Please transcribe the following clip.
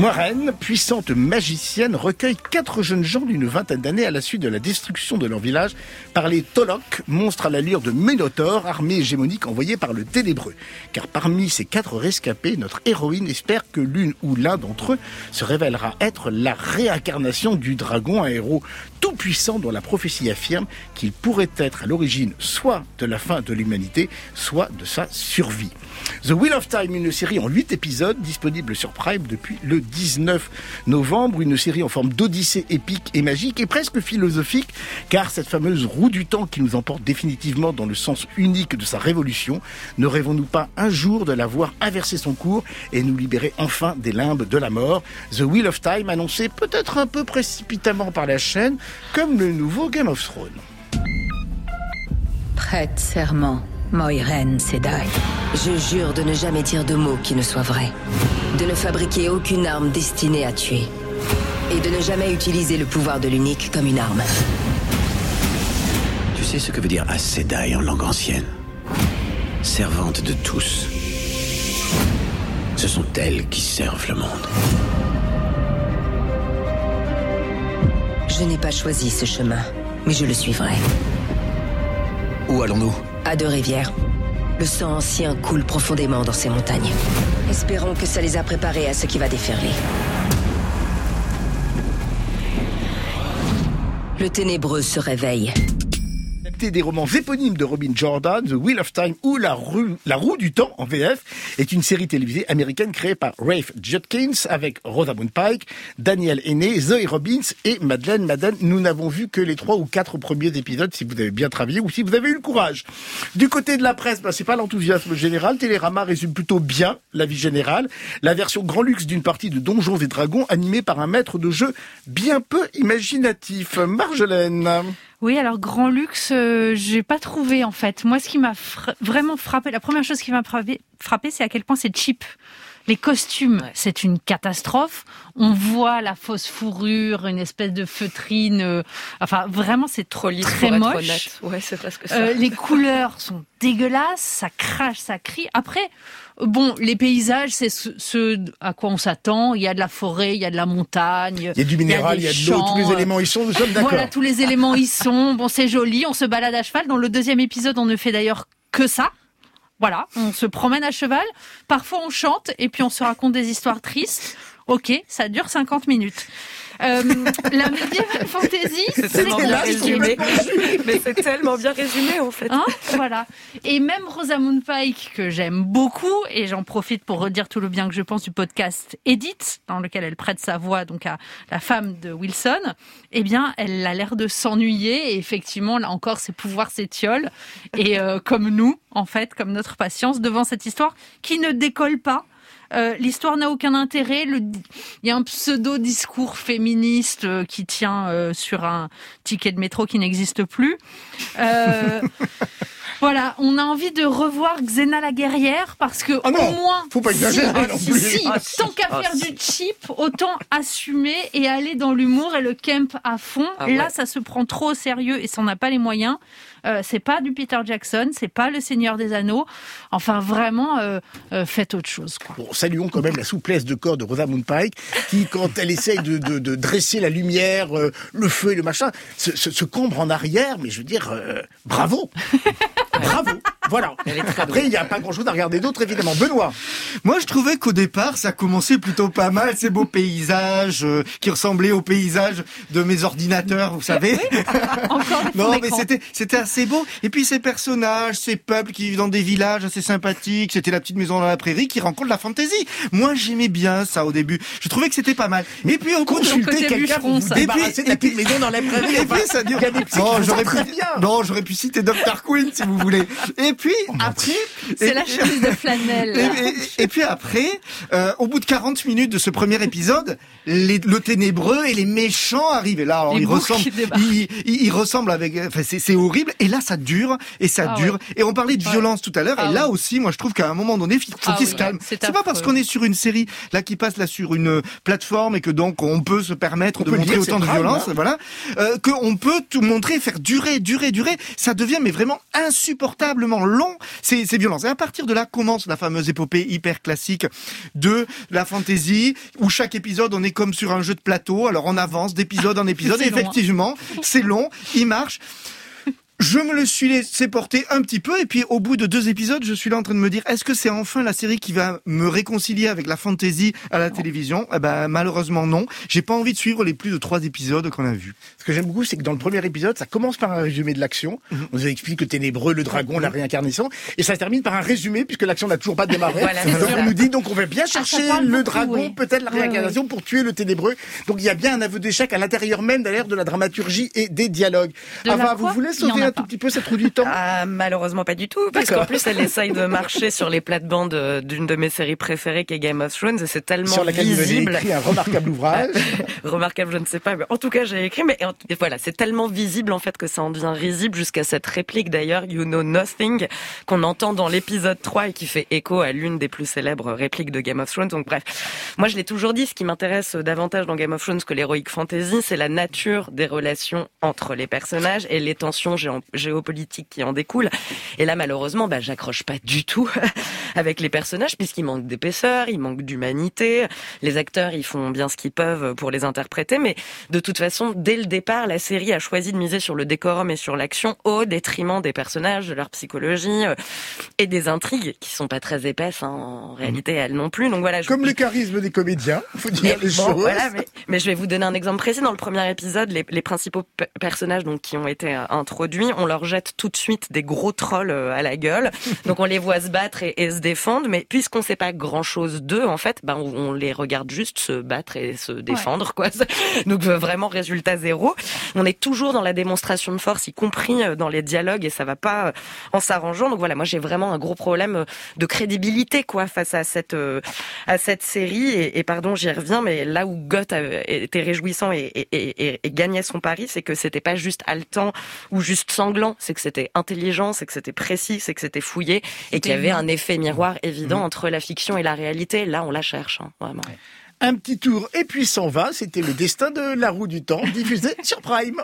Moiraine, puissante magicienne, recueille quatre jeunes gens d'une vingtaine d'années à la suite de la destruction de leur village par les Tolok, monstres à l'allure de Ménotaure, armée hégémonique envoyée par le Ténébreux. Car parmi ces quatre rescapés, notre héroïne espère que l'une ou l'un d'entre eux se révélera être la réincarnation du dragon, un héros tout puissant dont la prophétie affirme qu'il pourrait être à l'origine soit de la fin de l'humanité, soit de sa survie. The Wheel of Time, une série en 8 épisodes disponible sur Prime depuis le 19 novembre, une série en forme d'odyssée épique et magique et presque philosophique, car cette fameuse roue du temps qui nous emporte définitivement dans le sens unique de sa révolution, ne rêvons-nous pas un jour de la voir inverser son cours et nous libérer enfin des limbes de la mort? The Wheel of Time, annoncé peut-être un peu précipitamment par la chaîne, comme le nouveau Game of Thrones. Prête serment, Moiren Sedai. Je jure de ne jamais dire de mots qui ne soient vrais. De ne fabriquer aucune arme destinée à tuer. Et de ne jamais utiliser le pouvoir de l'unique comme une arme. Tu sais ce que veut dire Sedai en langue ancienne? Servante de tous. Ce sont elles qui servent le monde. Je n'ai pas choisi ce chemin, mais je le suivrai. Où allons-nous? À deux rivières. Le sang ancien coule profondément dans ces montagnes. Espérons que ça les a préparés à ce qui va déferler. Le ténébreux se réveille des romans éponymes de Robin Jordan, The Wheel of Time ou La, Rue, La Roue du Temps en VF, est une série télévisée américaine créée par Rafe Judkins avec Rosamund Pike, Daniel Aîné, Zoe Robbins et Madeleine Madden. Nous n'avons vu que les trois ou quatre premiers épisodes si vous avez bien travaillé ou si vous avez eu le courage. Du côté de la presse, bah, c'est pas l'enthousiasme général. Télérama résume plutôt bien la vie générale. La version grand luxe d'une partie de Donjons et Dragons animée par un maître de jeu bien peu imaginatif. Marjolaine. Oui, alors grand luxe, euh, j'ai pas trouvé en fait. Moi, ce qui m'a vraiment frappé, la première chose qui m'a frappé, frappé c'est à quel point c'est cheap. Les costumes, c'est une catastrophe. On voit la fausse fourrure, une espèce de feutrine. Euh, enfin, vraiment, c'est trop très moche. Ouais, c'est presque ça. Euh, les couleurs sont dégueulasses, ça crache, ça crie. Après, bon, les paysages, c'est ce, à quoi on s'attend. Il y a de la forêt, il y a de la montagne. Il y a du minéral, il y a, de l'eau, tous les éléments y sont, nous sommes d'accord. Voilà, tous les éléments y sont. Bon, c'est joli, on se balade à cheval. Dans le deuxième épisode, on ne fait d'ailleurs que ça. Voilà, on se promène à cheval. Parfois, on chante et puis on se raconte des histoires tristes. Ok, ça dure 50 minutes. Euh, la médiéval fantasy, c'est tellement bien résumé. Mais c'est tellement bien résumé en fait. Hein voilà. Et même Rosamund Pike que j'aime beaucoup et j'en profite pour redire tout le bien que je pense du podcast Edith dans lequel elle prête sa voix donc à la femme de Wilson. Eh bien, elle a l'air de s'ennuyer et effectivement là encore ses pouvoirs s'étiolent et euh, comme nous en fait, comme notre patience devant cette histoire qui ne décolle pas euh, l'histoire n'a aucun intérêt. Il y a un pseudo discours féministe euh, qui tient euh, sur un ticket de métro qui n'existe plus. Voilà, on a envie de revoir Xena la guerrière parce que ah au moins, faut pas exagérer non plus. Si, ah, tant qu'à ah, faire du cheap, autant assumer et aller dans l'humour et le camp à fond. Là, ça se prend trop au sérieux et ça n'a pas les moyens. Euh, c'est pas du Peter Jackson, c'est pas le Seigneur des Anneaux. Enfin, vraiment, euh, euh, faites autre chose. Quoi. Bon, saluons quand même la souplesse de corps de Rosamund Pike, qui, quand elle essaye de, de, de dresser la lumière, le feu et le machin, se, se, se, cambre en arrière. Mais je veux dire, bravo. Voilà. Après, il n'y a pas grand-chose à regarder d'autre, évidemment. Benoît. Moi, je trouvais qu'au départ, ça commençait plutôt pas mal, ces beaux paysages qui ressemblaient aux paysages de mes ordinateurs, vous savez. Encore non, mais c'était c'était c'est beau. Et puis ces personnages, ces peuples qui vivent dans des villages assez sympathiques. C'était la petite maison dans la prairie qui rencontre la fantaisie. Moi, j'aimais bien ça au début. Je trouvais que c'était pas mal. Et puis on consultait quelqu'un pour vous débarrasser de la petite maison dans la prairie. Et puis ça dure. Non, j'aurais pu, non, j'aurais pu citer Dr. Queen si vous voulez. Et puis oh, après, c'est la chemise de flanelle. Et, puis après, euh, au bout de 40 minutes de ce premier épisode, les, le ténébreux et les méchants arrivent. Et là, alors, ils ressemblent, ils, ils, ressemblent avec. Enfin, c'est horrible. Et là, ça dure et ça ah dure. Et on parlait de violence tout à l'heure. et ah là aussi, moi, je trouve qu'à un moment donné, il faut ah qu'il se calme. C'est pas parce qu'on est sur une série là qui passe là sur une plateforme et que donc on peut se permettre de montrer autant de violence, hein. voilà, euh, qu'on peut tout montrer, faire durer, durer, durer. Ça devient mais vraiment insupportablement long ces, ces violences. Et à partir de là commence la fameuse épopée hyper classique de la fantasy, où chaque épisode, on est comme sur un jeu de plateau, alors on avance d'épisode en épisode, et hein. effectivement, c'est long, il marche. Je me le suis laissé porter un petit peu et puis au bout de deux épisodes, je suis là en train de me dire est-ce que c'est enfin la série qui va me réconcilier avec la fantasy à la télévision? Eh ben malheureusement non. J'ai pas envie de suivre les plus de trois épisodes qu'on a vus. Ce que j'aime beaucoup, c'est que dans le premier épisode, ça commence par un résumé de l'action. Mhm. On nous explique le ténébreux, le dragon, la réincarnation. Et ça se termine par un résumé, puisque l'action n'a toujours pas démarré. Voilà, donc on nous dit, donc on va bien chercher parle le beaucoup, dragon, oui. peut-être la réincarnation, pour tuer le ténébreux. Donc il y a bien un aveu d'échec à l'intérieur même, d'ailleurs, de la dramaturgie et des dialogues. De quoi vous voulez sauver un tout petit peu cette roue du temps? Ah, malheureusement pas du tout, parce qu'en plus elle essaye de marcher sur les plates-bandes euh, d'une de mes séries préférées qui est Game of Thrones et c'est tellement sur laquelle visible. écrit un remarquable ouvrage. Remarquable, je ne sais pas, mais en tout cas j'ai écrit, mais et voilà, c'est tellement visible en fait que ça en devient risible jusqu'à cette réplique d'ailleurs, You Know Nothing, qu'on entend dans l'épisode 3 et qui fait écho à l'une des plus célèbres répliques de Game of Thrones. Donc bref, moi je l'ai toujours dit, ce qui m'intéresse davantage dans Game of Thrones que l'héroïque fantasy, c'est la nature des relations entre les personnages et les tensions géo- géopolitiques qui en découlent. Et là malheureusement, bah, j'accroche pas du tout avec les personnages puisqu'il manque d'épaisseur, il manque d'humanité. Les acteurs, ils font bien ce qu'ils peuvent pour les interpréter, mais de toute façon, dès le départ, la série a choisi de miser sur le décorum et sur l'action au détriment des personnages, de leur psychologie euh, et des intrigues qui sont pas très épaisses hein, en réalité elles non plus. Donc voilà, je- Comme le charisme des comédiens, faut mais dire les bon, choses. voilà, mais, mais je vais vous donner un exemple précis. Dans le premier épisode, les, les principaux pe- personnages donc qui ont été euh, on leur jette tout de suite des gros trolls euh, à la gueule. Donc on les voit se battre et, et se défendre, mais puisqu'on sait pas grand chose d'eux, en fait, ben on, on les regarde juste se battre et se défendre, quoi. Donc euh, vraiment résultat zéro. On est toujours dans la démonstration de force, y compris euh, dans les dialogues, et ça va pas en s'arrangeant. Donc voilà, moi j'ai vraiment un gros problème de crédibilité, quoi, face à cette à cette série. Et, et pardon, j'y reviens, mais là où Goth était réjouissant et, et, et, et gagnait son pari, c'est que c'était pas juste haletant ou juste sanglant, c'est que c'était intelligent, c'est que c'était précis, c'est que c'était fouillé, et qu'il y avait un effet miroir évident entre la fiction et la réalité. Là, on la cherche, hein, vraiment. Un petit tour et puis s'en va. C'était le destin de la roue du temps, diffusé sur Prime.